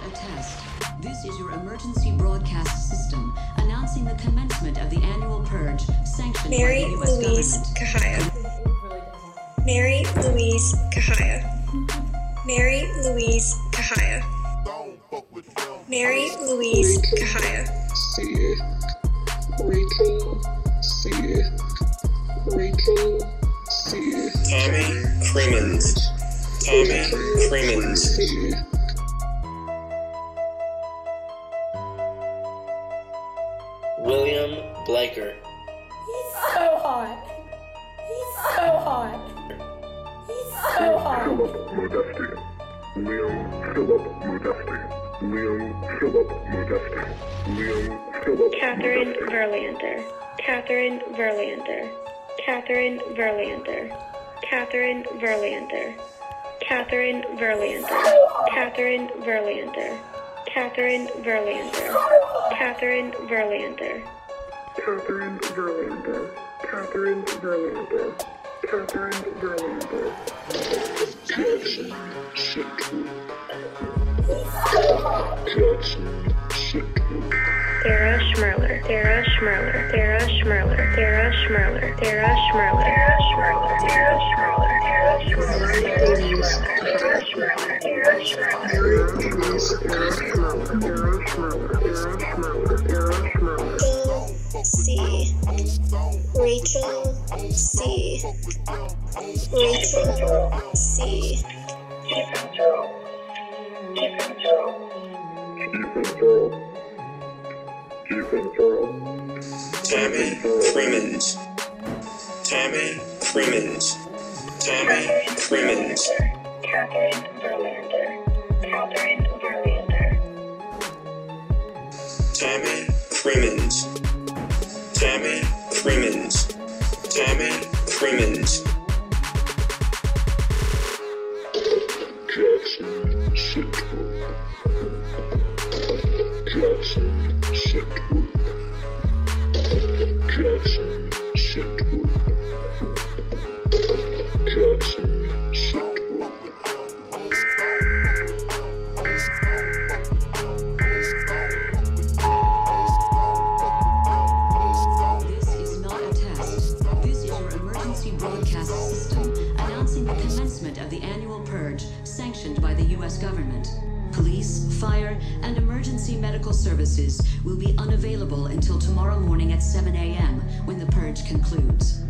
not a test. This is your emergency broadcast system announcing the commencement of the annual purge sanctioned Mary by the U.S. Louise government. Kahaya. Mary Louise Kahaya. Mary Louise Kahaya. Mary Louise Kahaya. Rachel Sear. Rachel Sear. Tommy Crimmins. Tommy Crimmins. C. William Blaker. so hot. He's so hot. He's so hot. Philip Modesty. Liam Philip Modesty. Liam Philip Modesty. Liam Philip Catherine Verlander. Catherine Verlander. Catherine Verlander. Catherine Verlander. Catherine Verlander. Catherine Verlander. Catherine Verlander. Catherine Verlander. Catherine Verlander. Catherine Verlander. Catherine Verlander. Jackson Sitwood. Jackson Sitwood. Sarah Schmerler. Sarah Schmerler. Sarah Schmerler. Sarah Schmerler. Sarah Schmerler. Sarah Schmerler. Sarah Schmerler. Sarah Schmerler. Sarah Schmerler. Sarah Schmerler. C. Rachel C. Rachel C. Keep it Joe. Keep it Joe. Keep Tammy Crimmins. Tammy Crimmins. Tammy Crimmins. Verlander. Catherine Verlander. Tammy Crimmins. Freeman's. Jackson Central. Jackson Central. Purge sanctioned by the U.S. government. Police, fire, and emergency medical services will be unavailable until tomorrow morning at 7 a.m. when the purge concludes.